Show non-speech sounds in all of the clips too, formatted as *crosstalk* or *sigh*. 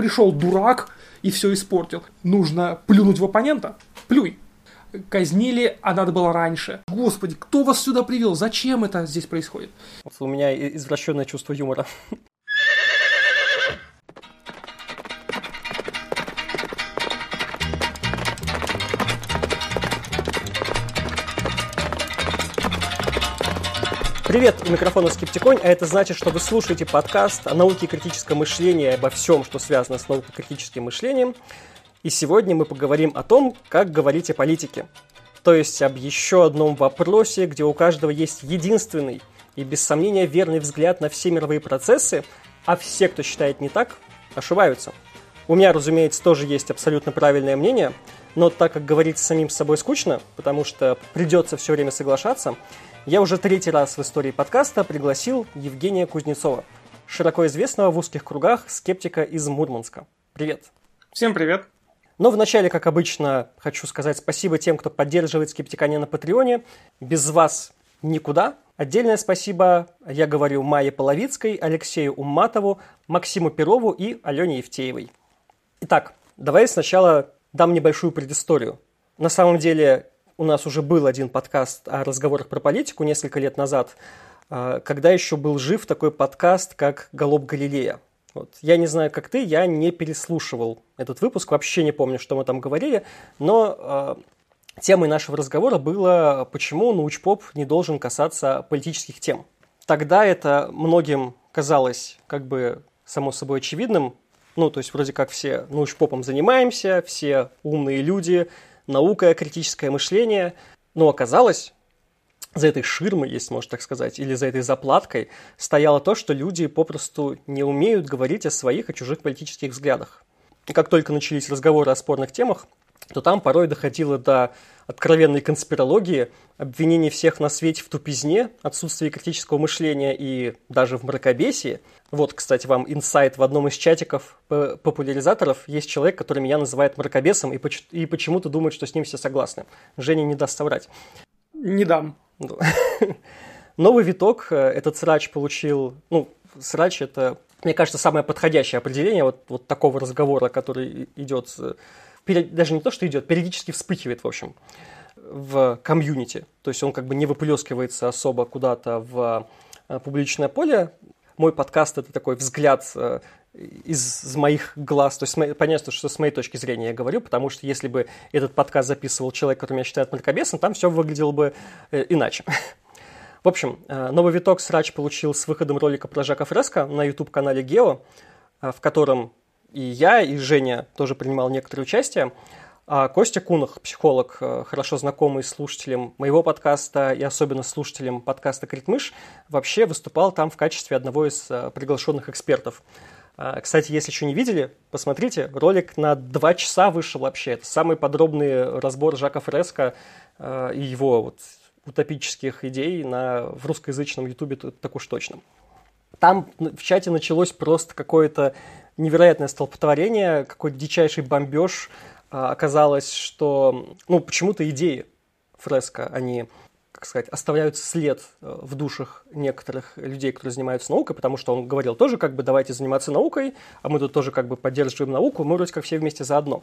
пришел дурак и все испортил. Нужно плюнуть в оппонента? Плюй. Казнили, а надо было раньше. Господи, кто вас сюда привел? Зачем это здесь происходит? У меня извращенное чувство юмора. Привет, у микрофона Скептиконь, а это значит, что вы слушаете подкаст о науке и критическом мышлении, обо всем, что связано с наукой и критическим мышлением. И сегодня мы поговорим о том, как говорить о политике. То есть об еще одном вопросе, где у каждого есть единственный и без сомнения верный взгляд на все мировые процессы, а все, кто считает не так, ошибаются. У меня, разумеется, тоже есть абсолютно правильное мнение, но так как говорить с самим собой скучно, потому что придется все время соглашаться, я уже третий раз в истории подкаста пригласил Евгения Кузнецова, широко известного в узких кругах скептика из Мурманска. Привет. Всем привет. Но вначале, как обычно, хочу сказать спасибо тем, кто поддерживает скептикане на Патреоне. Без вас никуда. Отдельное спасибо я говорю Майе Половицкой, Алексею Умматову, Максиму Перову и Алене Евтеевой. Итак, давай сначала дам небольшую предысторию. На самом деле, у нас уже был один подкаст о разговорах про политику несколько лет назад, а, когда еще был жив такой подкаст, как «Голоб Галилея». Вот. Я не знаю, как ты, я не переслушивал этот выпуск, вообще не помню, что мы там говорили, но э, темой нашего разговора было, почему научпоп не должен касаться политических тем. Тогда это многим казалось как бы само собой очевидным, ну, то есть вроде как все научпопом занимаемся, все умные люди, наука, критическое мышление. Но оказалось, за этой ширмой, если можно так сказать, или за этой заплаткой стояло то, что люди попросту не умеют говорить о своих и чужих политических взглядах. И как только начались разговоры о спорных темах, то там порой доходило до откровенной конспирологии, обвинений всех на свете в тупизне, отсутствии критического мышления и даже в мракобесии. Вот, кстати, вам инсайт в одном из чатиков популяризаторов. Есть человек, который меня называет мракобесом и, поч- и почему-то думает, что с ним все согласны. Женя не даст соврать. Не дам. *laughs* Новый виток э, этот срач получил, ну, срач это, мне кажется, самое подходящее определение вот, вот такого разговора, который идет даже не то, что идет, периодически вспыхивает, в общем, в комьюнити. То есть он как бы не выплескивается особо куда-то в э, публичное поле. Мой подкаст – это такой взгляд э, из, моих глаз, то есть понятно, что с моей точки зрения я говорю, потому что если бы этот подкаст записывал человек, который меня считает мракобесом, там все выглядело бы э, иначе. *laughs* В общем, новый виток срач получил с выходом ролика про Жака Фреско на YouTube-канале Гео, в котором и я, и Женя тоже принимал некоторое участие. А Костя Кунах, психолог, э, хорошо знакомый слушателям моего подкаста и особенно слушателям подкаста «Критмыш», вообще выступал там в качестве одного из э, приглашенных экспертов. А, кстати, если еще не видели, посмотрите, ролик на два часа вышел вообще. Это самый подробный разбор Жака Фреско э, и его вот утопических идей на, в русскоязычном ютубе, так уж точно. Там в чате началось просто какое-то невероятное столпотворение, какой-то дичайший бомбеж. А, оказалось, что ну, почему-то идеи фреска, они как сказать, оставляют след э, в душах некоторых людей, которые занимаются наукой, потому что он говорил тоже, как бы, давайте заниматься наукой, а мы тут тоже как бы поддерживаем науку, мы вроде как все вместе заодно.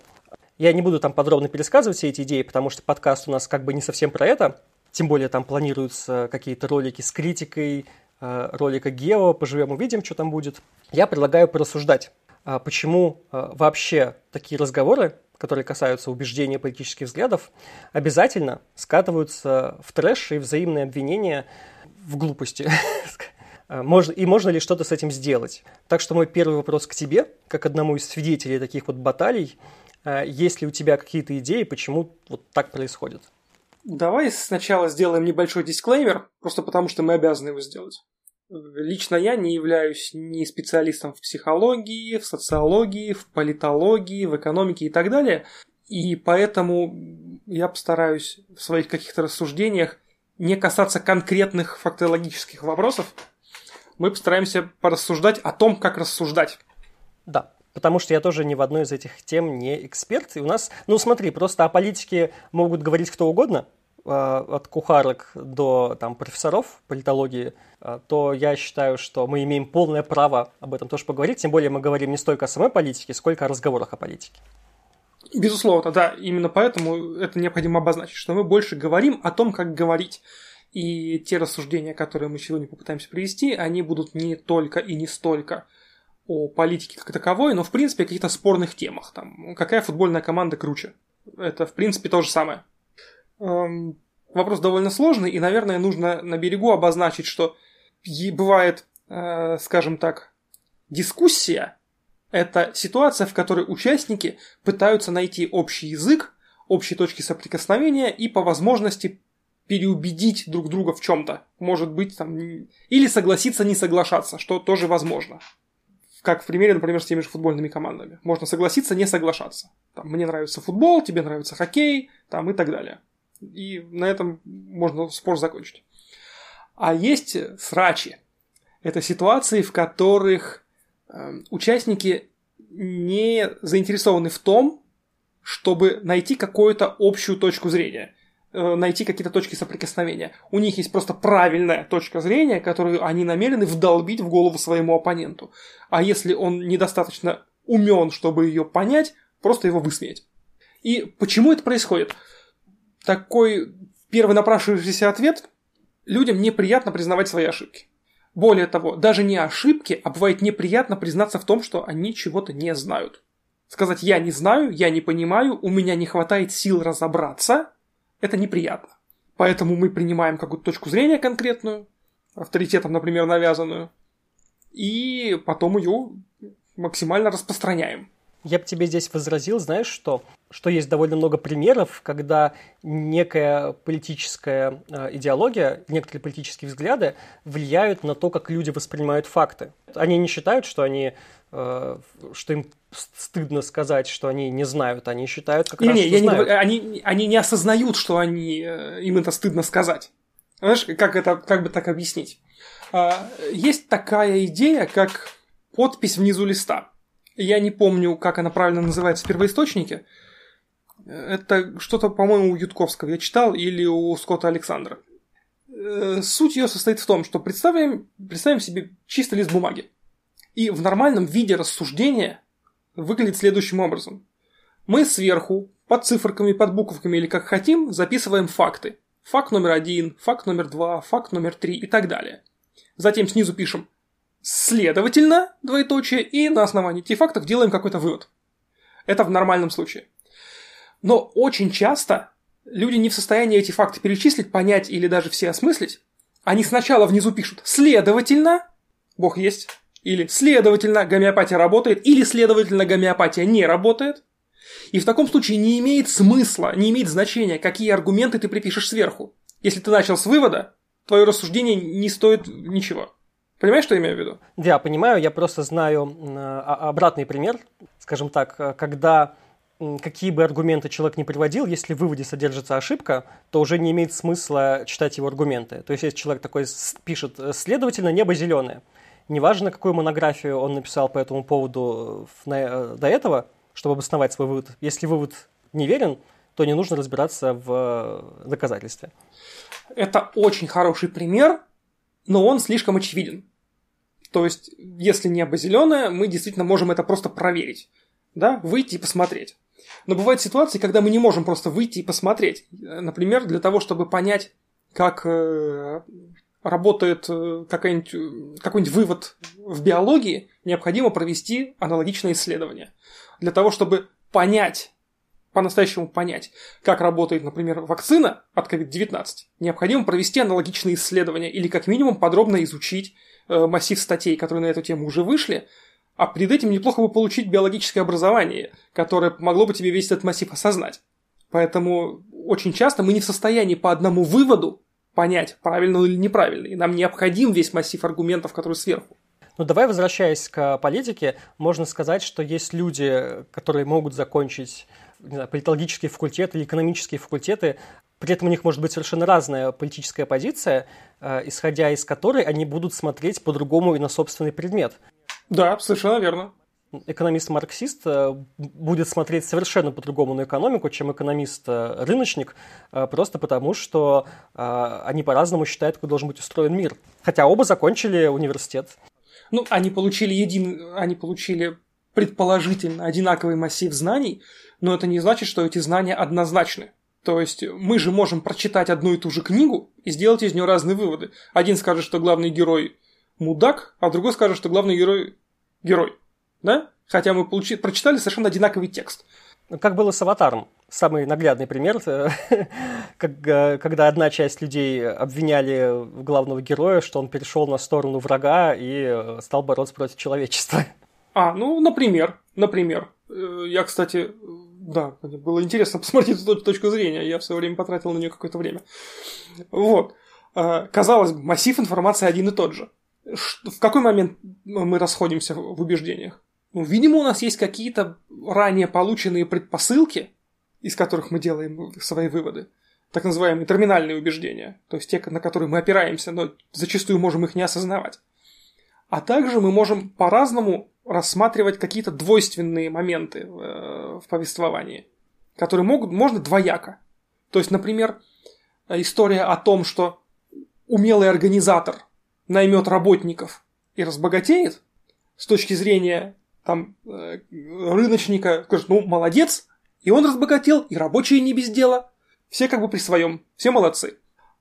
Я не буду там подробно пересказывать все эти идеи, потому что подкаст у нас как бы не совсем про это, тем более там планируются какие-то ролики с критикой, э, ролика Гео, поживем увидим, что там будет. Я предлагаю порассуждать почему а, вообще такие разговоры, которые касаются убеждения политических взглядов, обязательно скатываются в трэш и взаимные обвинения в глупости. *laughs* А, и можно ли что-то с этим сделать? Так что мой первый вопрос к тебе, как одному из свидетелей таких вот баталий, есть ли у тебя какие-то идеи, почему вот так происходит? Давай сначала сделаем небольшой дисклеймер, просто потому что мы обязаны его сделать. Лично я не являюсь ни специалистом в психологии, в социологии, в политологии, в экономике и так далее. И поэтому я постараюсь в своих каких-то рассуждениях не касаться конкретных фактологических вопросов. Мы постараемся порассуждать о том, как рассуждать. Да, потому что я тоже ни в одной из этих тем не эксперт. И у нас, ну смотри, просто о политике могут говорить кто угодно, от кухарок до там, профессоров политологии, то я считаю, что мы имеем полное право об этом тоже поговорить. Тем более мы говорим не столько о самой политике, сколько о разговорах о политике. Безусловно, да. Именно поэтому это необходимо обозначить, что мы больше говорим о том, как говорить. И те рассуждения, которые мы сегодня попытаемся привести, они будут не только и не столько о политике как таковой, но в принципе о каких-то спорных темах. Там, какая футбольная команда круче. Это в принципе то же самое. Эм, вопрос довольно сложный, и, наверное, нужно на берегу обозначить, что бывает, э, скажем так, дискуссия – это ситуация, в которой участники пытаются найти общий язык, общие точки соприкосновения и по возможности переубедить друг друга в чем-то. Может быть, там, или согласиться не соглашаться, что тоже возможно. Как в примере, например, с теми же футбольными командами. Можно согласиться, не соглашаться. Там, мне нравится футбол, тебе нравится хоккей, там, и так далее. И на этом можно спор закончить. А есть срачи. Это ситуации, в которых э, участники не заинтересованы в том, чтобы найти какую-то общую точку зрения. Э, найти какие-то точки соприкосновения. У них есть просто правильная точка зрения, которую они намерены вдолбить в голову своему оппоненту. А если он недостаточно умен, чтобы ее понять, просто его высмеять. И почему это происходит? Такой первый напрашивающийся ответ – людям неприятно признавать свои ошибки. Более того, даже не ошибки, а бывает неприятно признаться в том, что они чего-то не знают. Сказать «я не знаю», «я не понимаю», «у меня не хватает сил разобраться», это неприятно. Поэтому мы принимаем какую-то точку зрения конкретную, авторитетом, например, навязанную, и потом ее максимально распространяем. Я бы тебе здесь возразил, знаешь что? Что есть довольно много примеров, когда некая политическая э, идеология, некоторые политические взгляды влияют на то, как люди воспринимают факты. Они не считают, что они Э, что им стыдно сказать, что они не знают, они считают как не, раз, не, я знают. Не, они, они не осознают, что они, э, им это стыдно сказать. Знаешь, как это, как бы так объяснить? А, есть такая идея, как подпись внизу листа. Я не помню, как она правильно называется в первоисточнике. Это что-то, по-моему, у Ютковского я читал или у Скотта Александра. Э, суть ее состоит в том, что представим, представим себе чистый лист бумаги. И в нормальном виде рассуждения выглядит следующим образом. Мы сверху, под циферками, под буковками или как хотим, записываем факты. Факт номер один, факт номер два, факт номер три и так далее. Затем снизу пишем «следовательно», двоеточие, и на основании этих фактов делаем какой-то вывод. Это в нормальном случае. Но очень часто люди не в состоянии эти факты перечислить, понять или даже все осмыслить. Они сначала внизу пишут «следовательно», Бог есть, или, следовательно, гомеопатия работает, или, следовательно, гомеопатия не работает. И в таком случае не имеет смысла, не имеет значения, какие аргументы ты припишешь сверху. Если ты начал с вывода, твое рассуждение не стоит ничего. Понимаешь, что я имею в виду? Да, понимаю. Я просто знаю обратный пример, скажем так, когда какие бы аргументы человек не приводил, если в выводе содержится ошибка, то уже не имеет смысла читать его аргументы. То есть, если человек такой пишет, следовательно, небо зеленое, неважно, какую монографию он написал по этому поводу э, до этого, чтобы обосновать свой вывод. Если вывод неверен, то не нужно разбираться в э, доказательстве. Это очень хороший пример, но он слишком очевиден. То есть, если небо зеленое, мы действительно можем это просто проверить. Да, выйти и посмотреть. Но бывают ситуации, когда мы не можем просто выйти и посмотреть. Например, для того, чтобы понять, как э, работает э, какой-нибудь, э, какой-нибудь вывод в биологии, необходимо провести аналогичное исследование. Для того, чтобы понять, по-настоящему понять, как работает, например, вакцина от COVID-19, необходимо провести аналогичные исследования или как минимум подробно изучить массив статей, которые на эту тему уже вышли, а перед этим неплохо бы получить биологическое образование, которое помогло бы тебе весь этот массив осознать. Поэтому очень часто мы не в состоянии по одному выводу понять, правильно или неправильно. И нам необходим весь массив аргументов, которые сверху. Ну, давай, возвращаясь к политике, можно сказать, что есть люди, которые могут закончить не знаю, политологические факультеты или экономические факультеты, при этом у них может быть совершенно разная политическая позиция, э, исходя из которой они будут смотреть по-другому и на собственный предмет. Да, совершенно верно. экономист-марксист э, будет смотреть совершенно по-другому на экономику, чем экономист-рыночник, э, просто потому что э, они по-разному считают, как должен быть устроен мир. Хотя оба закончили университет. Ну, они получили един... они получили предположительно одинаковый массив знаний, но это не значит, что эти знания однозначны. То есть мы же можем прочитать одну и ту же книгу и сделать из нее разные выводы. Один скажет, что главный герой мудак, а другой скажет, что главный герой герой да? Хотя мы получи... прочитали совершенно одинаковый текст. Как было с «Аватаром». Самый наглядный пример, э, *laughs* э, когда одна часть людей обвиняли главного героя, что он перешел на сторону врага и э, стал бороться против человечества. А, ну, например, например. Я, кстати, да, было интересно *laughs* посмотреть эту точку зрения, я все время потратил на нее какое-то время. Вот. Казалось бы, массив информации один и тот же. В какой момент мы расходимся в убеждениях? Ну, видимо, у нас есть какие-то ранее полученные предпосылки, из которых мы делаем свои выводы. Так называемые терминальные убеждения. То есть те, на которые мы опираемся, но зачастую можем их не осознавать. А также мы можем по-разному рассматривать какие-то двойственные моменты э, в повествовании, которые могут, можно двояко. То есть, например, история о том, что умелый организатор наймет работников и разбогатеет, с точки зрения там э, рыночника скажет, ну, молодец, и он разбогател, и рабочие не без дела. Все как бы при своем, все молодцы.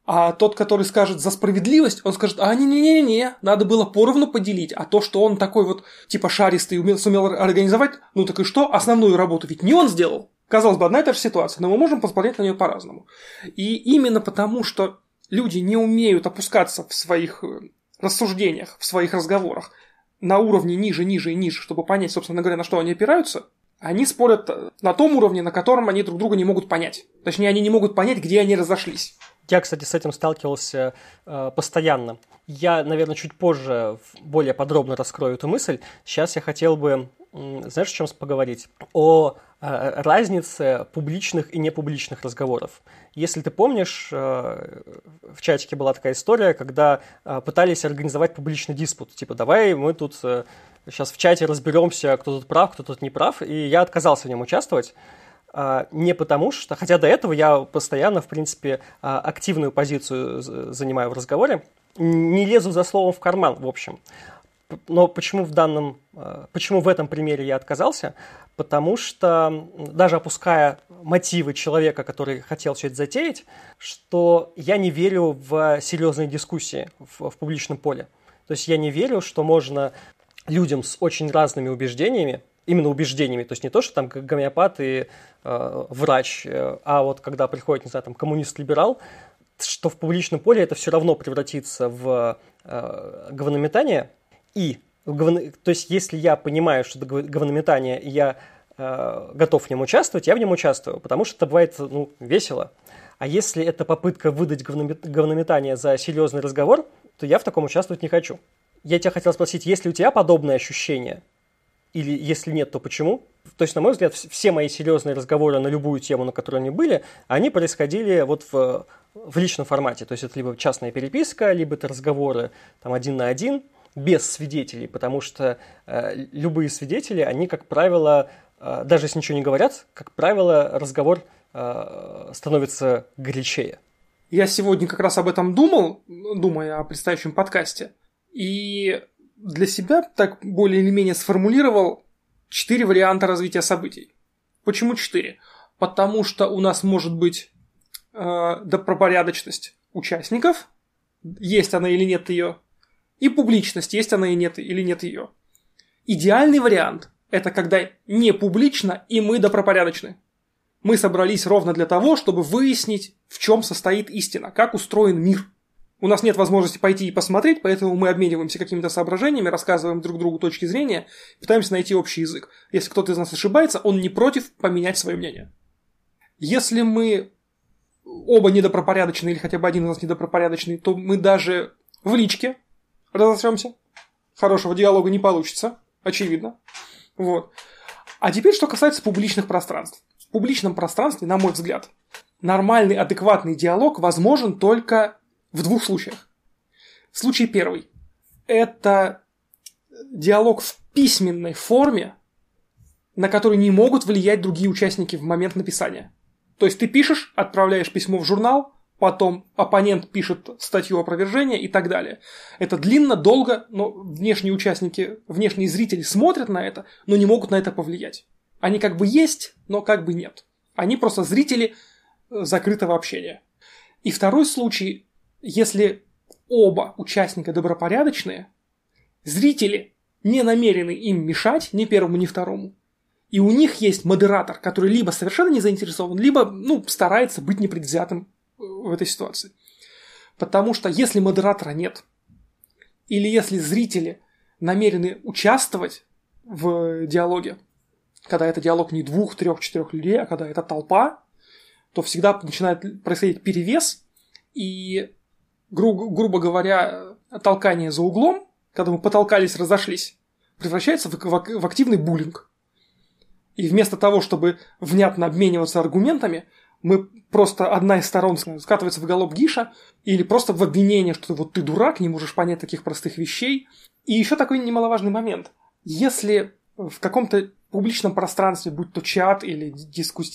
А тот, который скажет за справедливость, он скажет, а не-не-не-не, надо было поровну поделить, а то, что он такой вот типа шаристый умел, сумел организовать, ну так и что, основную работу ведь не он сделал. Казалось бы, одна и та же ситуация, но мы можем посмотреть на нее по-разному. И именно потому, что люди не умеют опускаться в своих э, рассуждениях, в своих разговорах, на уровне ниже, ниже и ниже, чтобы понять, собственно говоря, на что они опираются, они спорят на том уровне, на котором они друг друга не могут понять. Точнее, они не могут понять, где они разошлись. Я, кстати, с этим сталкивался э, постоянно. Я, наверное, чуть позже более подробно раскрою эту мысль. Сейчас я хотел бы, знаешь, о чем поговорить? О э, разнице публичных и непубличных разговоров. Если ты помнишь, э, в чатике была такая история, когда э, пытались организовать публичный диспут. Типа, давай мы тут сейчас в чате разберемся, кто тут прав, кто тут не прав. И я отказался в нем участвовать. Не потому что, хотя до этого я постоянно, в принципе, активную позицию занимаю в разговоре, не лезу за словом в карман, в общем. Но почему в данном, почему в этом примере я отказался? потому что даже опуская мотивы человека, который хотел все это затеять, что я не верю в серьезные дискуссии в, в публичном поле. То есть я не верю, что можно людям с очень разными убеждениями, именно убеждениями, то есть не то, что там гомеопат и э, врач, э, а вот когда приходит, не знаю, там коммунист-либерал, что в публичном поле это все равно превратится в э, говнометание, и то есть, если я понимаю, что это говнометание, и я э, готов в нем участвовать, я в нем участвую, потому что это бывает ну, весело. А если это попытка выдать говнометание за серьезный разговор, то я в таком участвовать не хочу. Я тебя хотел спросить, есть ли у тебя подобное ощущение? Или если нет, то почему? То есть, на мой взгляд, все мои серьезные разговоры на любую тему, на которой они были, они происходили вот в, в личном формате. То есть, это либо частная переписка, либо это разговоры там один на один – без свидетелей, потому что э, любые свидетели, они, как правило, э, даже если ничего не говорят, как правило, разговор э, становится горячее. Я сегодня как раз об этом думал, думая о предстоящем подкасте, и для себя так более или менее сформулировал четыре варианта развития событий. Почему четыре? Потому что у нас может быть э, добропорядочность участников, есть она или нет ее, и публичность, есть она и нет, или нет ее. Идеальный вариант – это когда не публично, и мы добропорядочны. Мы собрались ровно для того, чтобы выяснить, в чем состоит истина, как устроен мир. У нас нет возможности пойти и посмотреть, поэтому мы обмениваемся какими-то соображениями, рассказываем друг другу точки зрения, пытаемся найти общий язык. Если кто-то из нас ошибается, он не против поменять свое мнение. Если мы оба недобропорядочны или хотя бы один из нас недобропорядочный, то мы даже в личке разосремся. Хорошего диалога не получится, очевидно. Вот. А теперь, что касается публичных пространств. В публичном пространстве, на мой взгляд, нормальный, адекватный диалог возможен только в двух случаях. Случай первый. Это диалог в письменной форме на которые не могут влиять другие участники в момент написания. То есть ты пишешь, отправляешь письмо в журнал, потом оппонент пишет статью опровержения и так далее. Это длинно, долго, но внешние участники, внешние зрители смотрят на это, но не могут на это повлиять. Они как бы есть, но как бы нет. Они просто зрители э, закрытого общения. И второй случай, если оба участника добропорядочные, зрители не намерены им мешать ни первому, ни второму. И у них есть модератор, который либо совершенно не заинтересован, либо ну, старается быть непредвзятым в этой ситуации. Потому что если модератора нет, или если зрители намерены участвовать в диалоге, когда это диалог не двух, трех, четырех людей, а когда это толпа, то всегда начинает происходить перевес, и, гру- грубо говоря, толкание за углом, когда мы потолкались, разошлись, превращается в, в, в активный буллинг. И вместо того, чтобы внятно обмениваться аргументами, мы просто одна из сторон скатывается в голоб Гиша, или просто в обвинение, что вот ты дурак, не можешь понять таких простых вещей. И еще такой немаловажный момент. Если в каком-то публичном пространстве, будь то чат или,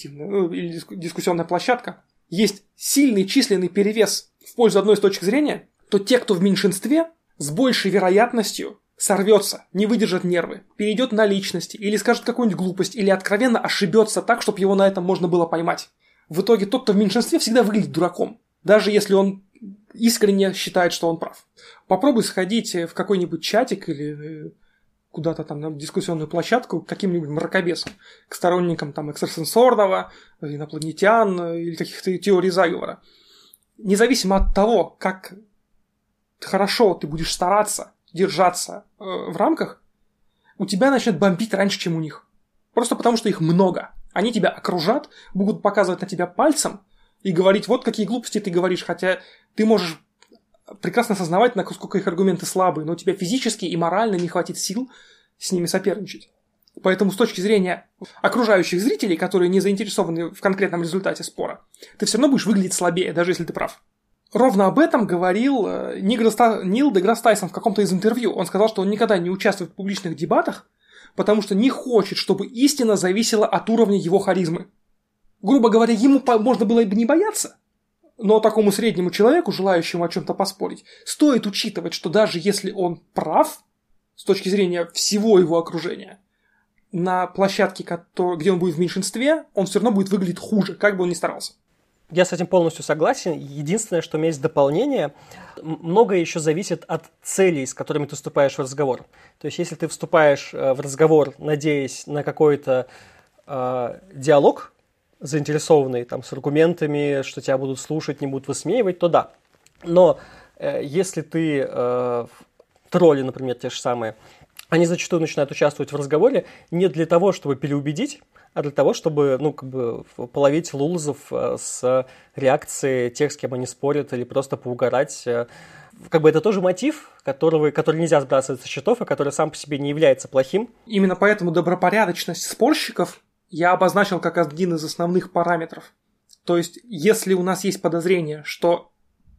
ну, или дискуссионная площадка, есть сильный численный перевес в пользу одной из точек зрения, то те, кто в меньшинстве, с большей вероятностью сорвется, не выдержит нервы, перейдет на личности, или скажет какую-нибудь глупость, или откровенно ошибется так, чтобы его на этом можно было поймать. В итоге тот, кто в меньшинстве, всегда выглядит дураком, даже если он искренне считает, что он прав. Попробуй сходить в какой-нибудь чатик или э, куда-то там на дискуссионную площадку к каким-нибудь мракобесам, к сторонникам там экстрасенсорного, инопланетян или каких-то теорий заговора. Независимо от того, как хорошо ты будешь стараться держаться э, в рамках, у тебя начнет бомбить раньше, чем у них. Просто потому, что их много. Они тебя окружат, будут показывать на тебя пальцем и говорить, вот какие глупости ты говоришь, хотя ты можешь прекрасно осознавать, насколько их аргументы слабые, но у тебя физически и морально не хватит сил с ними соперничать. Поэтому с точки зрения окружающих зрителей, которые не заинтересованы в конкретном результате спора, ты все равно будешь выглядеть слабее, даже если ты прав. Ровно об этом говорил э, Нил Деграсс Тайсон в каком-то из интервью. Он сказал, что он никогда не участвует в публичных дебатах, потому что не хочет, чтобы истина зависела от уровня его харизмы. Грубо говоря, ему можно было бы не бояться, но такому среднему человеку, желающему о чем-то поспорить, стоит учитывать, что даже если он прав, с точки зрения всего его окружения, на площадке, где он будет в меньшинстве, он все равно будет выглядеть хуже, как бы он ни старался. Я с этим полностью согласен. Единственное, что у меня есть дополнение, многое еще зависит от целей, с которыми ты вступаешь в разговор. То есть, если ты вступаешь э, в разговор, надеясь на какой-то э, диалог, заинтересованный там, с аргументами, что тебя будут слушать, не будут высмеивать, то да. Но э, если ты э, тролли, например, те же самые, они зачастую начинают участвовать в разговоре не для того, чтобы переубедить, а для того, чтобы, ну, как бы половить лулзов э, с реакцией тех, с кем они спорят, или просто поугарать. Э. Как бы это тоже мотив, которого, который нельзя сбрасывать со счетов, и который сам по себе не является плохим. Именно поэтому добропорядочность спорщиков я обозначил как один из основных параметров. То есть, если у нас есть подозрение, что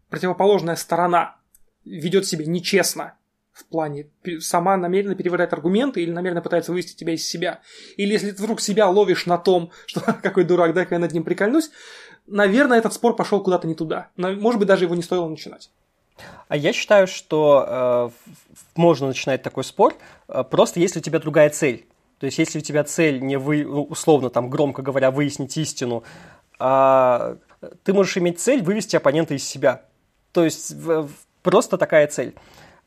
противоположная сторона ведет себя нечестно в плане сама намеренно перевирает аргументы или намеренно пытается вывести тебя из себя. Или если вдруг себя ловишь на том, *laughs* что какой дурак, дай-ка я над ним прикольнусь, наверное, этот спор пошел куда-то не туда. Может быть, даже его не стоило начинать. А я считаю, что э, можно начинать такой спор, э, просто если у тебя другая цель. То есть, если у тебя цель не вы, условно, там, громко говоря, выяснить истину, а ты можешь иметь цель вывести оппонента из себя. То есть, просто такая цель.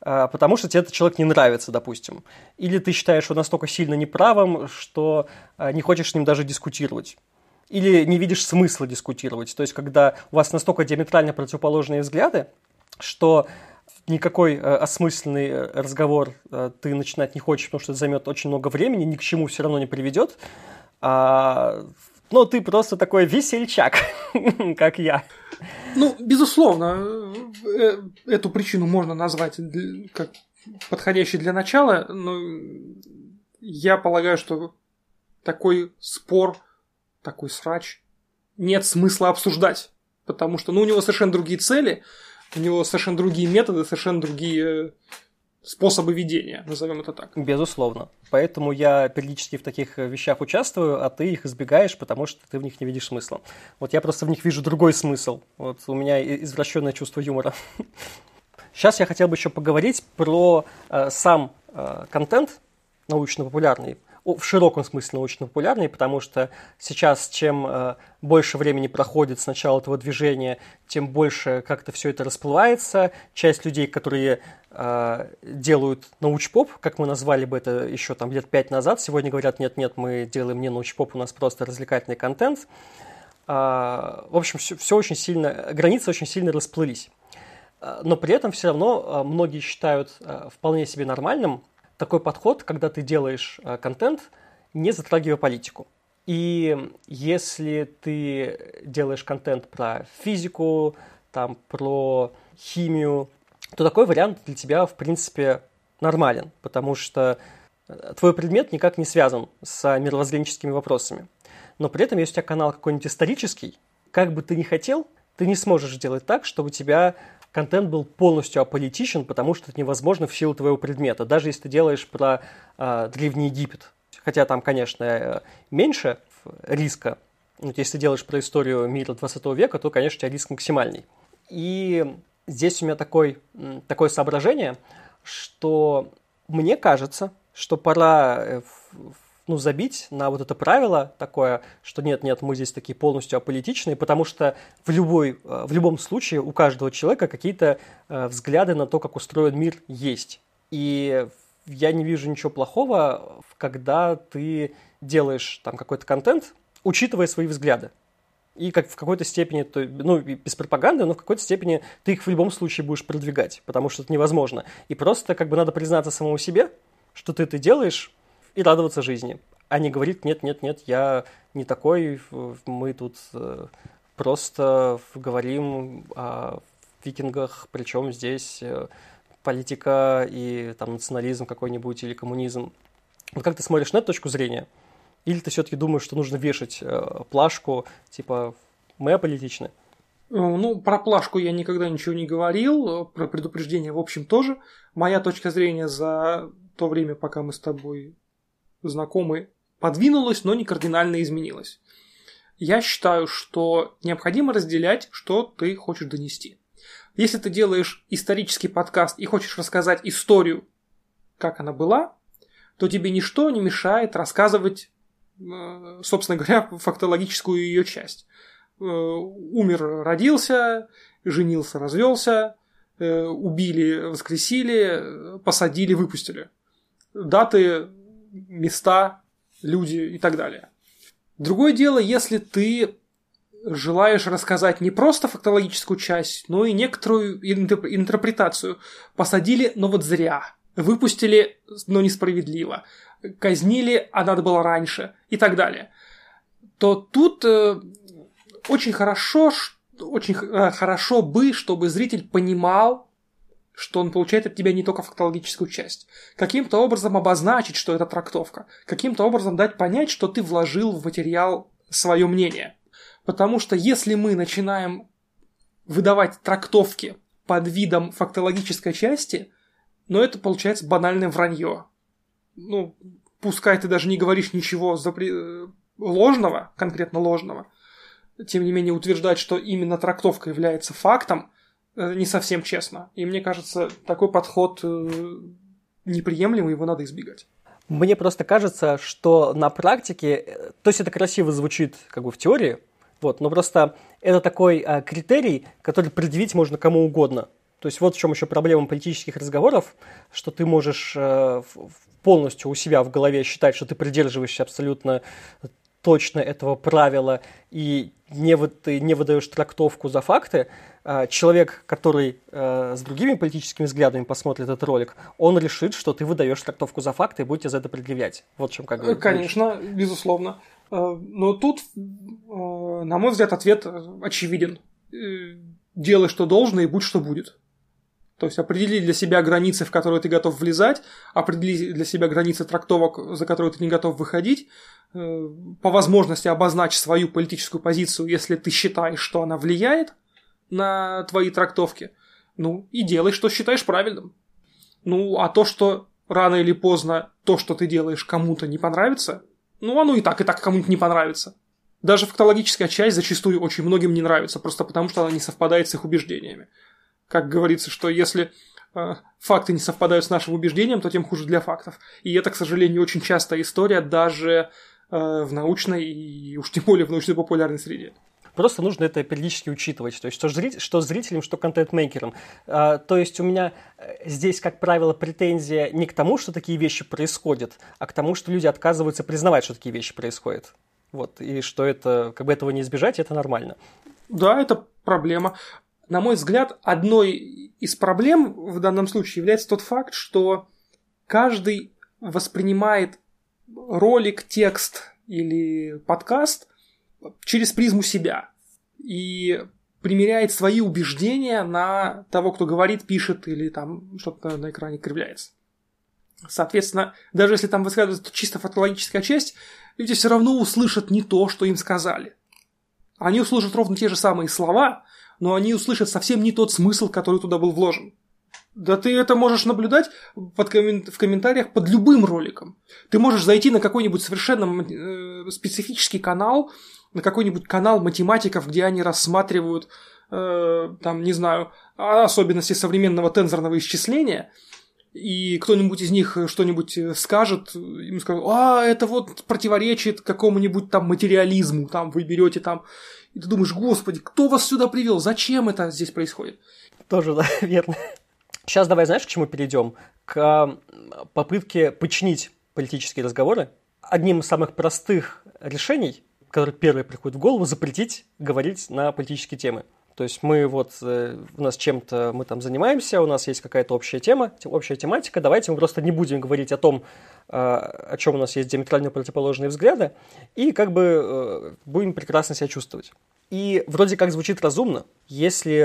А, потому что тебе этот человек не нравится, допустим. Или ты считаешь его настолько сильно неправым, что а, не хочешь с ним даже дискутировать. Или не видишь смысла дискутировать. То есть, когда у вас настолько диаметрально противоположные взгляды, что никакой э, осмысленный разговор э, ты начинать не хочешь, потому что это займет очень много времени, ни к чему все равно не приведет. А, но ты просто такой весельчак, *laughs* как я. Ну, безусловно, э, эту причину можно назвать как подходящей для начала, но я полагаю, что такой спор, такой срач нет смысла обсуждать, потому что ну, у него совершенно другие цели, у него совершенно другие методы, совершенно другие способы ведения, назовем это так. Безусловно. Поэтому я периодически в таких вещах участвую, а ты их избегаешь, потому что ты в них не видишь смысла. Вот я просто в них вижу другой смысл. Вот у меня извращенное чувство юмора. *laughs* Сейчас я хотел бы еще поговорить про э, сам э, контент научно-популярный, в широком смысле научно-популярный, потому что сейчас чем э, больше времени проходит с начала этого движения, тем больше как-то все это расплывается. Часть людей, которые э, делают научпоп, как мы назвали бы это еще там лет пять назад, сегодня говорят, нет-нет, мы делаем не научпоп, у нас просто развлекательный контент. Э, в общем, все, все очень сильно, границы очень сильно расплылись. Э, но при этом все равно многие считают вполне себе нормальным такой подход, когда ты делаешь э, контент, не затрагивая политику. И если ты делаешь контент про физику, там, про химию, то такой вариант для тебя, в принципе, нормален, потому что э, твой предмет никак не связан с мировоззренческими вопросами. Но при этом, если у тебя канал какой-нибудь исторический, как бы ты ни хотел, ты не сможешь сделать так, чтобы тебя контент был полностью аполитичен, потому что это невозможно в силу твоего предмета. Даже если ты делаешь про э, Древний Египет. Хотя там, конечно, э, меньше риска. Вот если ты делаешь про историю мира 20 века, то, конечно, у тебя риск максимальный. И здесь у меня такой, такое соображение, что мне кажется, что пора э, ну, забить на вот это правило такое, что нет-нет, мы здесь такие полностью аполитичные, потому что в, любой, э, в любом случае у каждого человека какие-то э, взгляды на то, как устроен мир, есть. И я не вижу ничего плохого, когда ты делаешь там какой-то контент, учитывая свои взгляды. И как в какой-то степени, то, ну, без пропаганды, но в какой-то степени ты их в любом случае будешь продвигать, потому что это невозможно. И просто как бы надо признаться самому себе, что ты это делаешь, и радоваться жизни. А не говорит, нет, нет, нет, я не такой, мы тут э, просто говорим о викингах, причем здесь э, политика и там национализм какой-нибудь или коммунизм. Вот как ты смотришь на эту точку зрения? Или ты все-таки думаешь, что нужно вешать э, плашку, типа, мы аполитичны? Ну, про плашку я никогда ничего не говорил, про предупреждение, в общем, тоже. Моя точка зрения за то время, пока мы с тобой знакомы, подвинулась, но не кардинально изменилась. Я считаю, что необходимо разделять, что ты хочешь донести. Если ты делаешь исторический подкаст и хочешь рассказать историю, как она была, то тебе ничто не мешает рассказывать, э, собственно говоря, *laughs* фактологическую ее часть. Э, умер, родился, женился, развелся, э, убили, воскресили, посадили, выпустили. Даты места, люди и так далее. Другое дело, если ты желаешь рассказать не просто фактологическую часть, но и некоторую интерпретацию. Посадили, но вот зря. Выпустили, но несправедливо. Казнили, а надо было раньше. И так далее. То тут э, очень хорошо, очень э, хорошо бы, чтобы зритель понимал, что он получает от тебя не только фактологическую часть. Каким-то образом обозначить, что это трактовка. Каким-то образом дать понять, что ты вложил в материал свое мнение. Потому что если мы начинаем выдавать трактовки под видом фактологической части, ну это получается банальное вранье. Ну, пускай ты даже не говоришь ничего запре... ложного, конкретно ложного, тем не менее утверждать, что именно трактовка является фактом, не совсем честно. И мне кажется, такой подход э, неприемлемый, его надо избегать. Мне просто кажется, что на практике, э, то есть это красиво звучит как бы в теории, вот, но просто это такой а, критерий, который предъявить можно кому угодно. То есть вот в чем еще проблема политических разговоров, что ты можешь э, полностью у себя в голове считать, что ты придерживаешься абсолютно точно этого правила и не, ты не выдаешь трактовку за факты, а, человек, который э, с другими политическими взглядами посмотрит этот ролик, он решит, что ты выдаешь трактовку за факты и будете за это предъявлять. Вот чем как бы. Конечно, безусловно. Э, но тут, э, на мой взгляд, ответ очевиден. Делай, что должно, и будь, что будет. То есть определи для себя границы, в которые ты готов влезать, определи для себя границы трактовок, за которые ты не готов выходить, э, по возможности обозначь свою политическую позицию, если ты считаешь, что она влияет на твои трактовки, ну и делай, что считаешь правильным. Ну, а то, что рано или поздно то, что ты делаешь, кому-то не понравится, ну, оно и так, и так кому-нибудь не понравится. Даже фактологическая часть зачастую очень многим не нравится, просто потому что она не совпадает с их убеждениями. Как говорится, что если э, факты не совпадают с нашим убеждением, то тем хуже для фактов. И это, к сожалению, очень частая история даже э, в научной и уж тем более в научно-популярной среде. Просто нужно это периодически учитывать, то есть что, зритель, что зрителям, что контент-мейкерам. А, то есть у меня э, здесь, как правило, претензия не к тому, что такие вещи происходят, а к тому, что люди отказываются признавать, что такие вещи происходят. Вот, и что это, как бы этого не избежать, это нормально. Да, это проблема. На мой взгляд, одной из проблем в данном случае является тот факт, что каждый воспринимает ролик, текст или подкаст через призму себя и примеряет свои убеждения на того, кто говорит, пишет или там что-то на экране кривляется. Соответственно, даже если там высказывается чисто фактологическая часть, люди все равно услышат не то, что им сказали. Они услышат ровно те же самые слова, но они услышат совсем не тот смысл, который туда был вложен. Да ты это можешь наблюдать под коммен... в комментариях под любым роликом. Ты можешь зайти на какой-нибудь совершенно э, специфический канал, на какой-нибудь канал математиков, где они рассматривают, э, там, не знаю, особенности современного тензорного исчисления, и кто-нибудь из них что-нибудь скажет, ему скажут, а, это вот противоречит какому-нибудь там материализму, там вы берете там, и ты думаешь, господи, кто вас сюда привел, зачем это здесь происходит? Тоже, *laughs* да, верно. Сейчас давай, знаешь, к чему перейдем? К попытке починить политические разговоры. Одним из самых простых решений который первый приходит в голову, запретить говорить на политические темы. То есть мы вот, э, у нас чем-то мы там занимаемся, у нас есть какая-то общая тема, общая тематика, давайте мы просто не будем говорить о том, э, о чем у нас есть диаметрально противоположные взгляды, и как бы э, будем прекрасно себя чувствовать. И вроде как звучит разумно, если,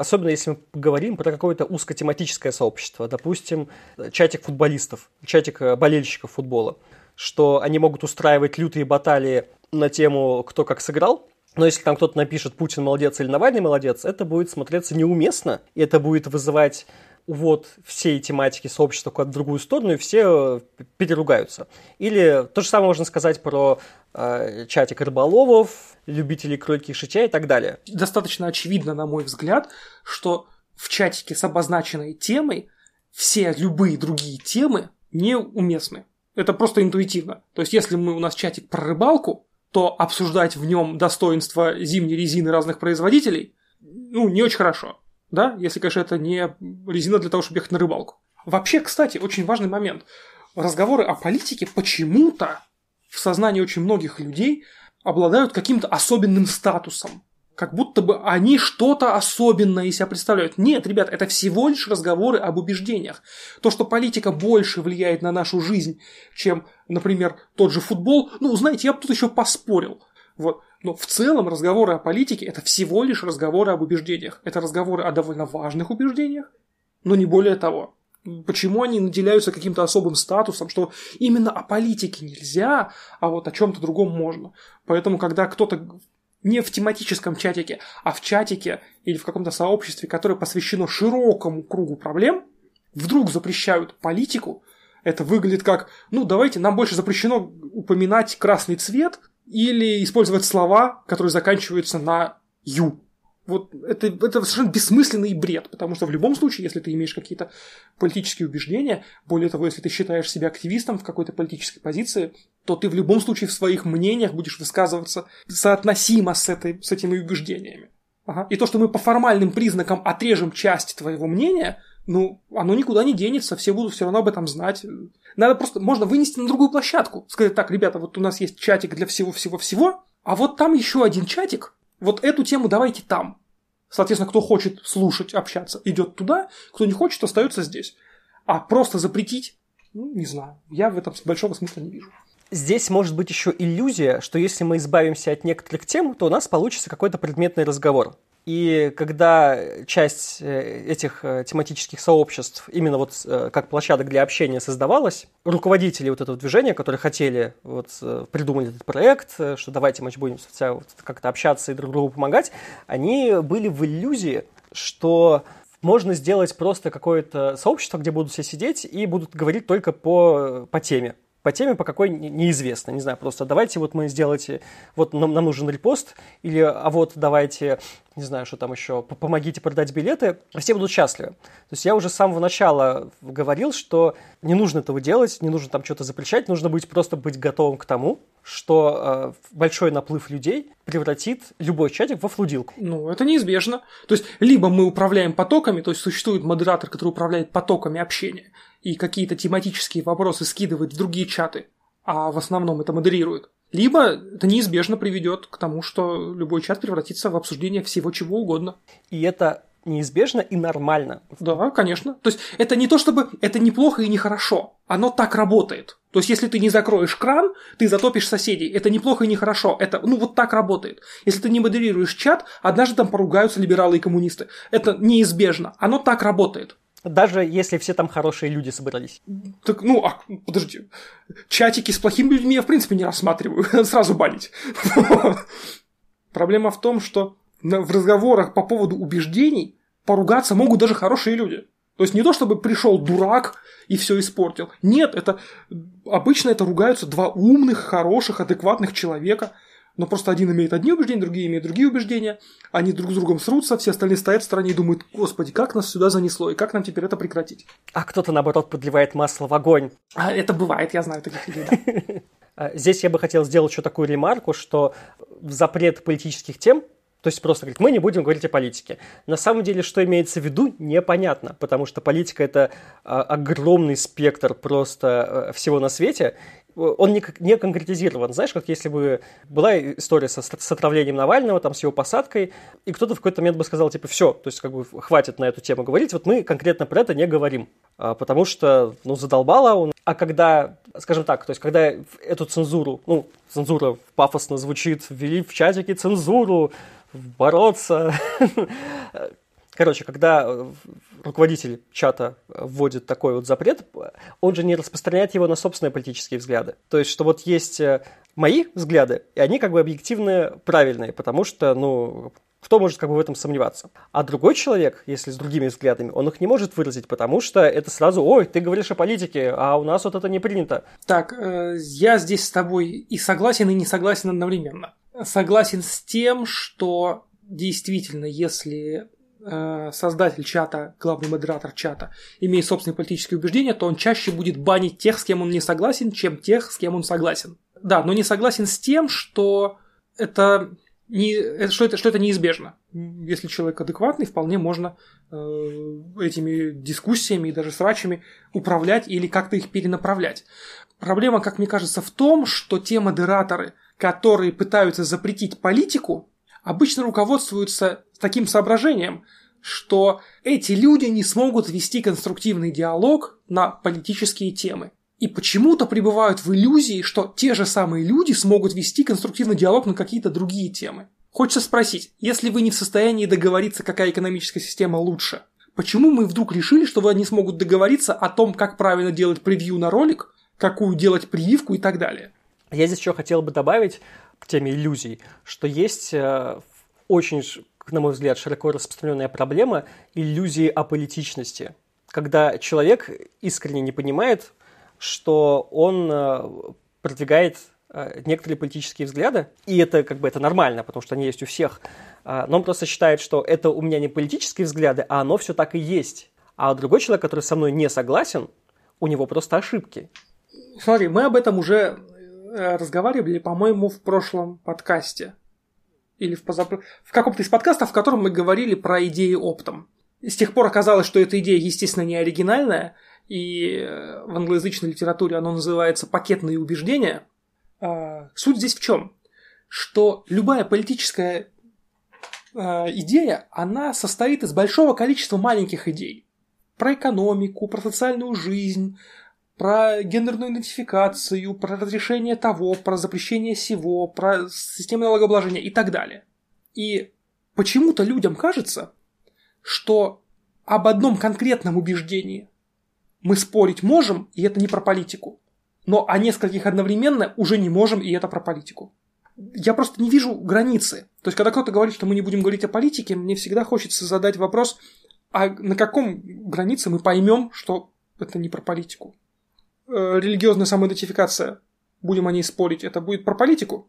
особенно если мы говорим про какое-то узкотематическое сообщество, допустим, чатик футболистов, чатик болельщиков футбола, что они могут устраивать лютые баталии на тему «кто как сыграл», но если там кто-то напишет «Путин молодец» или «Навальный молодец», это будет смотреться неуместно, и это будет вызывать увод всей тематики сообщества куда-то в другую сторону, и все э, переругаются. Или то же самое можно сказать про э, чатик рыболовов, любителей кролики шитя и так далее. Достаточно очевидно, на мой взгляд, что в чатике с обозначенной темой все любые другие темы неуместны. Это просто интуитивно. То есть, если мы, у нас чатик про рыбалку, то обсуждать в нем достоинства зимней резины разных производителей, ну, не очень хорошо. Да, если, конечно, это не резина для того, чтобы ехать на рыбалку. Вообще, кстати, очень важный момент. Разговоры о политике почему-то в сознании очень многих людей обладают каким-то особенным статусом как будто бы они что-то особенное из себя представляют. Нет, ребят, это всего лишь разговоры об убеждениях. То, что политика больше влияет на нашу жизнь, чем, например, тот же футбол, ну, знаете, я бы тут еще поспорил. Вот. Но в целом разговоры о политике – это всего лишь разговоры об убеждениях. Это разговоры о довольно важных убеждениях, но не более того. Почему они наделяются каким-то особым статусом, что именно о политике нельзя, а вот о чем-то другом можно. Поэтому, когда кто-то не в тематическом чатике, а в чатике или в каком-то сообществе, которое посвящено широкому кругу проблем, вдруг запрещают политику, это выглядит как, ну, давайте, нам больше запрещено упоминать красный цвет или использовать слова, которые заканчиваются на «ю». Вот это, это совершенно бессмысленный бред, потому что в любом случае, если ты имеешь какие-то политические убеждения, более того, если ты считаешь себя активистом в какой-то политической позиции, то ты в любом случае в своих мнениях будешь высказываться соотносимо с, этой, с этими убеждениями. Ага. И то, что мы по формальным признакам отрежем часть твоего мнения, ну, оно никуда не денется, все будут все равно об этом знать. Надо просто, можно вынести на другую площадку. Сказать, так, ребята, вот у нас есть чатик для всего-всего-всего, а вот там еще один чатик, вот эту тему давайте там. Соответственно, кто хочет слушать, общаться, идет туда, кто не хочет, остается здесь. А просто запретить, ну, не знаю, я в этом большого смысла не вижу. Здесь может быть еще иллюзия, что если мы избавимся от некоторых тем, то у нас получится какой-то предметный разговор. И когда часть э, этих э, тематических сообществ именно вот э, как площадок для общения создавалась, руководители вот этого движения, которые хотели вот придумать этот проект, что давайте мы будем вот как-то общаться и друг другу помогать, они были в иллюзии, что можно сделать просто какое-то сообщество, где будут все сидеть и будут говорить только по, по теме по теме, по какой неизвестно. Не знаю, просто давайте вот мы сделайте, вот нам, нам нужен репост, или а вот давайте, не знаю, что там еще, помогите продать билеты, все будут счастливы. То есть я уже с самого начала говорил, что не нужно этого делать, не нужно там что-то запрещать, нужно быть просто быть готовым к тому, что э, большой наплыв людей превратит любой чатик во флудилку. Ну, это неизбежно. То есть, либо мы управляем потоками, то есть существует модератор, который управляет потоками общения, и какие-то тематические вопросы скидывает в другие чаты, а в основном это модерирует. Либо это неизбежно приведет к тому, что любой чат превратится в обсуждение всего чего угодно. И это неизбежно и нормально. Да, конечно. То есть это не то, чтобы это неплохо и нехорошо. Оно так работает. То есть если ты не закроешь кран, ты затопишь соседей. Это неплохо и нехорошо. Это, ну, вот так работает. Если ты не модерируешь чат, однажды там поругаются либералы и коммунисты. Это неизбежно. Оно так работает. Даже если все там хорошие люди собрались. Так, ну, а, подожди. Чатики с плохими людьми я, в принципе, не рассматриваю. *laughs* Сразу банить. Проблема в том, что в разговорах по поводу убеждений поругаться могут даже хорошие люди. То есть не то, чтобы пришел дурак и все испортил. Нет, это обычно это ругаются два умных, хороших, адекватных человека – но просто один имеет одни убеждения, другие имеют другие убеждения, они друг с другом срутся, все остальные стоят в стороне и думают, господи, как нас сюда занесло, и как нам теперь это прекратить? А кто-то, наоборот, подливает масло в огонь. А это бывает, я знаю таких людей. *laughs* А, здесь я бы хотел сделать еще такую ремарку, что запрет политических тем то есть просто говорит, мы не будем говорить о политике. На самом деле, что имеется в виду, непонятно, потому что политика это а, огромный спектр просто а, всего на свете, он не, не конкретизирован. Знаешь, как если бы была история со, с отравлением Навального, там, с его посадкой, и кто-то в какой-то момент бы сказал, типа, все, то есть, как бы, хватит на эту тему говорить, вот мы конкретно про это не говорим, а, потому что, ну, задолбало он. А когда, скажем так, то есть, когда эту цензуру, ну, цензура пафосно звучит, ввели в чатике цензуру, бороться, *laughs* Короче, когда руководитель чата вводит такой вот запрет, он же не распространяет его на собственные политические взгляды. То есть, что вот есть э, мои взгляды, и они как бы объективные, правильные, потому что, ну, кто может как бы в этом сомневаться? А другой человек, если с другими взглядами, он их не может выразить, потому что это сразу, ой, ты говоришь о политике, а у нас вот это не принято. Так, э, я здесь с тобой и согласен, и не согласен одновременно. Согласен с тем, что действительно, если Э, создатель чата, главный модератор чата, имеет собственные политические убеждения, то он чаще будет банить тех, с кем он не согласен, чем тех, с кем он согласен. Да, но не согласен с тем, что это не, э, что, это, что это неизбежно. Если человек адекватный, вполне можно э, этими дискуссиями и даже срачами управлять или как-то их перенаправлять. Проблема, как мне кажется, в том, что те модераторы, которые пытаются запретить политику, обычно руководствуются таким соображением, что эти люди не смогут вести конструктивный диалог на политические темы. И почему-то пребывают в иллюзии, что те же самые люди смогут вести конструктивный диалог на какие-то другие темы. Хочется спросить, если вы не в состоянии договориться, какая экономическая система лучше, почему мы вдруг решили, что они смогут договориться о том, как правильно делать превью на ролик, какую делать прививку и так далее? Я здесь еще хотел бы добавить, к теме иллюзий, что есть э, очень, на мой взгляд, широко распространенная проблема иллюзии аполитичности, когда человек искренне не понимает, что он э, продвигает э, некоторые политические взгляды, и это как бы это нормально, потому что они есть у всех, но он просто считает, что это у меня не политические взгляды, а оно все так и есть. А другой человек, который со мной не согласен, у него просто ошибки. Смотри, мы об этом уже разговаривали, по-моему, в прошлом подкасте. Или в, позап... в каком-то из подкастов, в котором мы говорили про идеи оптом. С тех пор оказалось, что эта идея, естественно, не оригинальная, и э, в англоязычной литературе оно называется «пакетные убеждения». А, суть здесь в чем? Что любая политическая а, идея, она состоит из большого количества маленьких идей. Про экономику, про социальную жизнь, про гендерную идентификацию, про разрешение того, про запрещение всего, про систему налогообложения и так далее. И почему-то людям кажется, что об одном конкретном убеждении мы спорить можем, и это не про политику. Но о нескольких одновременно уже не можем, и это про политику. Я просто не вижу границы. То есть, когда кто-то говорит, что мы не будем говорить о политике, мне всегда хочется задать вопрос, А на каком границе мы поймем, что это не про политику? Э, религиозная самоидентификация, будем о ней спорить, это будет про политику?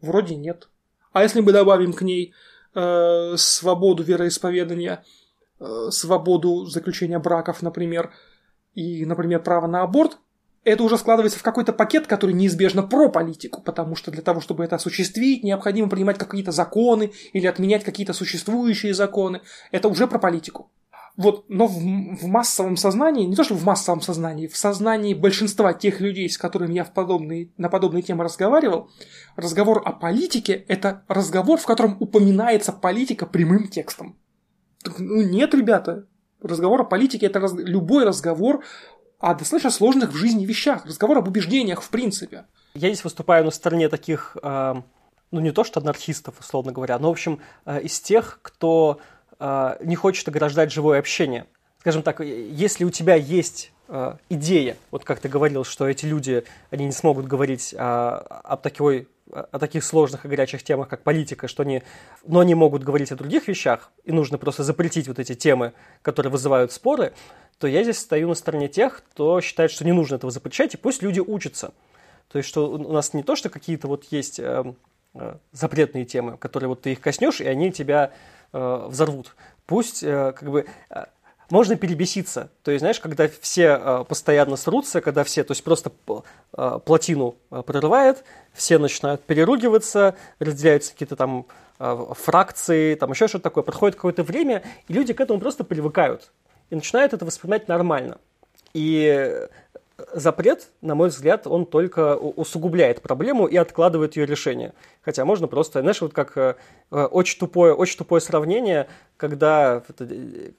Вроде нет. А если мы добавим к ней э, свободу вероисповедания, э, свободу заключения браков, например, и, например, право на аборт, это уже складывается в какой-то пакет, который неизбежно про политику, потому что для того, чтобы это осуществить, необходимо принимать какие-то законы или отменять какие-то существующие законы. Это уже про политику. Вот, но в, в массовом сознании, не то что в массовом сознании, в сознании большинства тех людей, с которыми я в подобные, на подобные темы разговаривал, разговор о политике – это разговор, в котором упоминается политика прямым текстом. Ну нет, ребята, разговор о политике – это раз, любой разговор о достаточно сложных в жизни вещах, разговор об убеждениях в принципе. Я здесь выступаю на стороне таких, э, ну не то что анархистов, условно говоря, но, в общем, э, из тех, кто не хочет ограждать живое общение. Скажем так, если у тебя есть э, идея, вот как ты говорил, что эти люди, они не смогут говорить о, об такой о таких сложных и горячих темах, как политика, что они, но они могут говорить о других вещах, и нужно просто запретить вот эти темы, которые вызывают споры, то я здесь стою на стороне тех, кто считает, что не нужно этого запрещать, и пусть люди учатся. То есть, что у нас не то, что какие-то вот есть э, э, запретные темы, которые вот ты их коснешь, и они тебя э, взорвут. Пусть э, как бы э, можно перебеситься. То есть, знаешь, когда все э, постоянно срутся, когда все, то есть просто э, плотину э, прорывает, все начинают переругиваться, разделяются какие-то там э, фракции, там еще что-то такое. Проходит какое-то время, и люди к этому просто привыкают и начинают это воспринимать нормально. И запрет, на мой взгляд, он только усугубляет проблему и откладывает ее решение. Хотя можно просто, знаешь, вот как э, очень тупое, очень тупое сравнение, когда, э,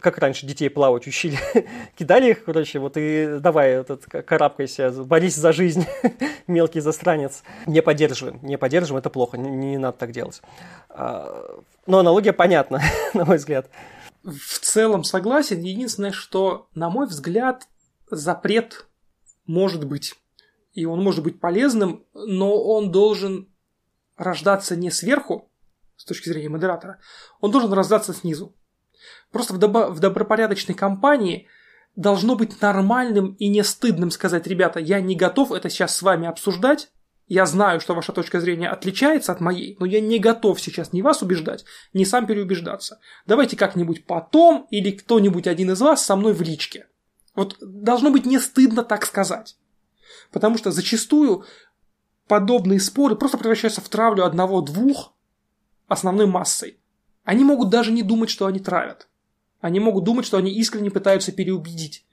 как раньше детей плавать учили, *laughs* кидали их, короче, вот и давай, этот, карабкайся, борись за жизнь, *laughs* мелкий застранец. Не поддерживаем, не поддерживаем, это плохо, не, не надо так делать. А, но аналогия понятна, *laughs* на мой взгляд в целом согласен. Единственное, что, на мой взгляд, запрет может быть. И он может быть полезным, но он должен рождаться не сверху, с точки зрения модератора, он должен рождаться снизу. Просто в, добо- в добропорядочной компании должно быть нормальным и не стыдным сказать, ребята, я не готов это сейчас с вами обсуждать, я знаю, что ваша точка зрения отличается от моей, но я не готов сейчас ни вас убеждать, ни сам переубеждаться. Давайте как-нибудь потом или кто-нибудь один из вас со мной в личке. Вот должно быть не стыдно так сказать. Потому что зачастую подобные споры просто превращаются в травлю одного-двух основной массой. Они могут даже не думать, что они травят. Они могут думать, что они искренне пытаются переубедить.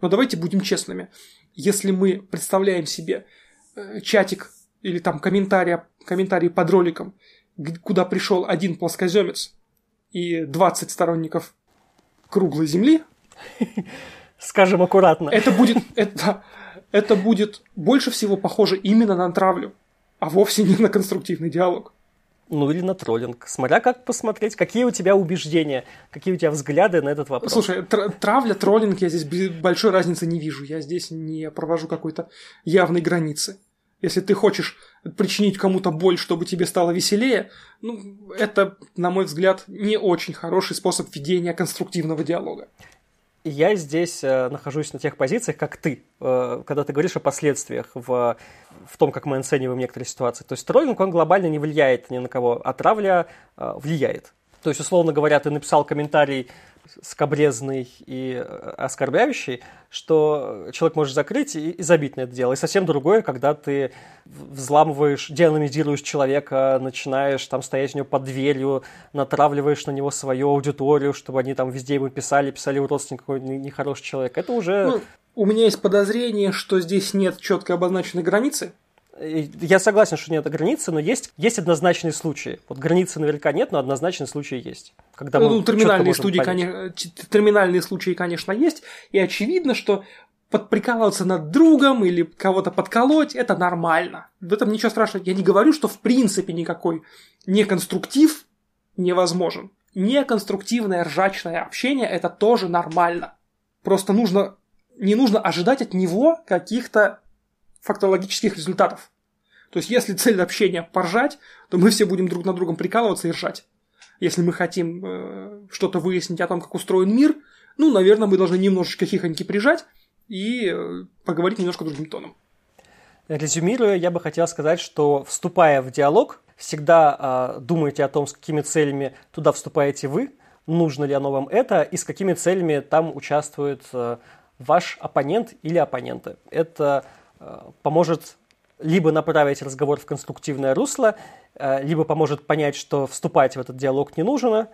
Но давайте будем честными. Если мы представляем себе э, чатик или там комментарии, комментарии под роликом, куда пришел один плоскоземец и 20 сторонников круглой земли, скажем аккуратно. Это будет, это, это будет больше всего похоже именно на травлю, а вовсе не на конструктивный диалог. Ну или на троллинг. Смотря как посмотреть, какие у тебя убеждения, какие у тебя взгляды на этот вопрос. Слушай, тр- травля, троллинг, я здесь большой разницы не вижу. Я здесь не провожу какой-то явной границы. Если ты хочешь причинить кому-то боль, чтобы тебе стало веселее, ну, это, на мой взгляд, не очень хороший способ ведения конструктивного диалога. Я здесь э, нахожусь на тех позициях, как ты, э, когда ты говоришь о последствиях в, в том, как мы оцениваем некоторые ситуации. То есть троллинг, он глобально не влияет ни на кого, а травля э, влияет. То есть, условно говоря, ты написал комментарий скобрезный и э, оскорбляющий, что человек может закрыть и, и забить на это дело. И совсем другое, когда ты взламываешь, дианомизируешь человека, начинаешь там стоять у него под дверью, натравливаешь на него свою аудиторию, чтобы они там везде ему писали, писали у родственника нехороший человек. Это уже... Ну, у меня есть подозрение, что здесь нет четко обозначенной границы, я согласен, что нет границы, но есть, есть однозначные случаи. Вот границы наверняка нет, но однозначные случаи есть. Когда ну, терминальные, студии, конечно, терминальные случаи, конечно, есть. И очевидно, что подприкалываться над другом или кого-то подколоть, это нормально. В этом ничего страшного. Я не говорю, что в принципе никакой неконструктив невозможен. Неконструктивное ржачное общение – это тоже нормально. Просто нужно, не нужно ожидать от него каких-то фактологических результатов. То есть, если цель общения поржать, то мы все будем друг на другом прикалываться и ржать. Если мы хотим э, что-то выяснить о том, как устроен мир, ну, наверное, мы должны немножечко хихоньки прижать и э, поговорить немножко другим тоном. Резюмируя, я бы хотел сказать, что вступая в диалог, всегда э, думайте о том, с какими целями туда вступаете вы, нужно ли оно вам это, и с какими целями там участвует э, ваш оппонент или оппоненты. Это поможет либо направить разговор в конструктивное русло, э, либо поможет понять, что вступать в этот диалог не нужно,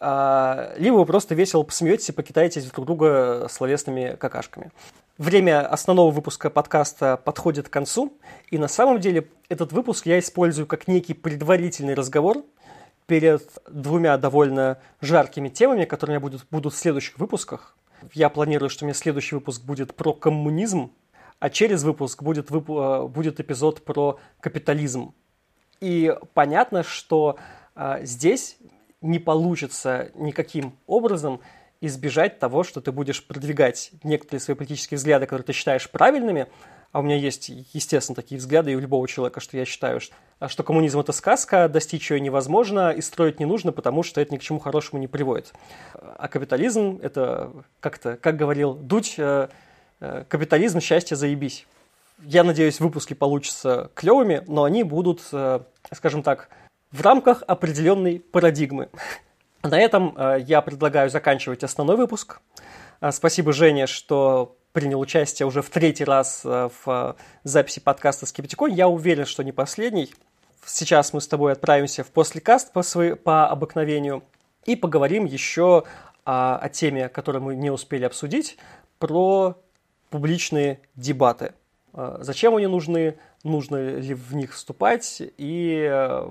э, либо вы просто весело посмеетесь и покитаетесь друг друга словесными какашками. Время основного выпуска подкаста подходит к концу, и на самом деле этот выпуск я использую как некий предварительный разговор перед двумя довольно жаркими темами, которые у меня будут, будут в следующих выпусках. Я планирую, что у меня следующий выпуск будет про коммунизм, а через выпуск будет, вып... Э, будет эпизод про капитализм. И понятно, что а, здесь не получится никаким образом избежать того, что ты будешь продвигать некоторые свои политические взгляды, которые ты считаешь правильными, а у меня есть, естественно, такие взгляды и у любого человека, что я считаю, что, коммунизм – это сказка, достичь ее невозможно и строить не нужно, потому что это ни к чему хорошему не приводит. А капитализм – это как-то, как говорил Дудь, э, э, капитализм – счастье, заебись. Я надеюсь, выпуски получатся клевыми, но они будут, э, скажем так, в рамках определенной парадигмы. На этом э, я предлагаю заканчивать основной выпуск. Э, спасибо, Женя, что принял участие уже в третий раз э, в записи подкаста с Кипятикой. Я уверен, что не последний. Сейчас мы с тобой отправимся в послекаст по, своей, по обыкновению и поговорим еще о, о теме, которую мы не успели обсудить, про публичные дебаты. Зачем они нужны, нужно ли в них вступать и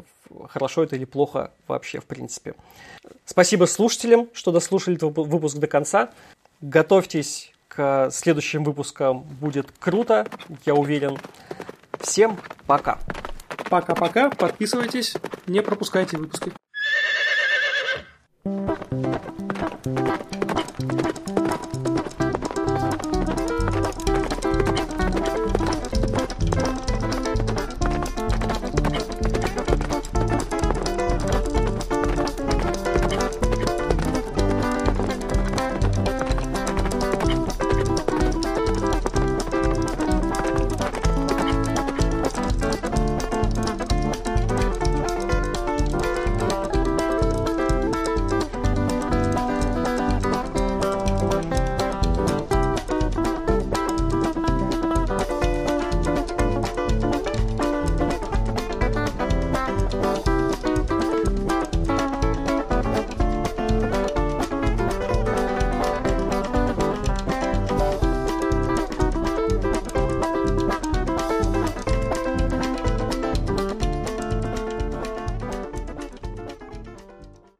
хорошо это или плохо вообще в принципе. Спасибо слушателям, что дослушали этот выпуск до конца. Готовьтесь к следующим выпускам, будет круто, я уверен. Всем пока. Пока-пока, подписывайтесь, не пропускайте выпуски. thank you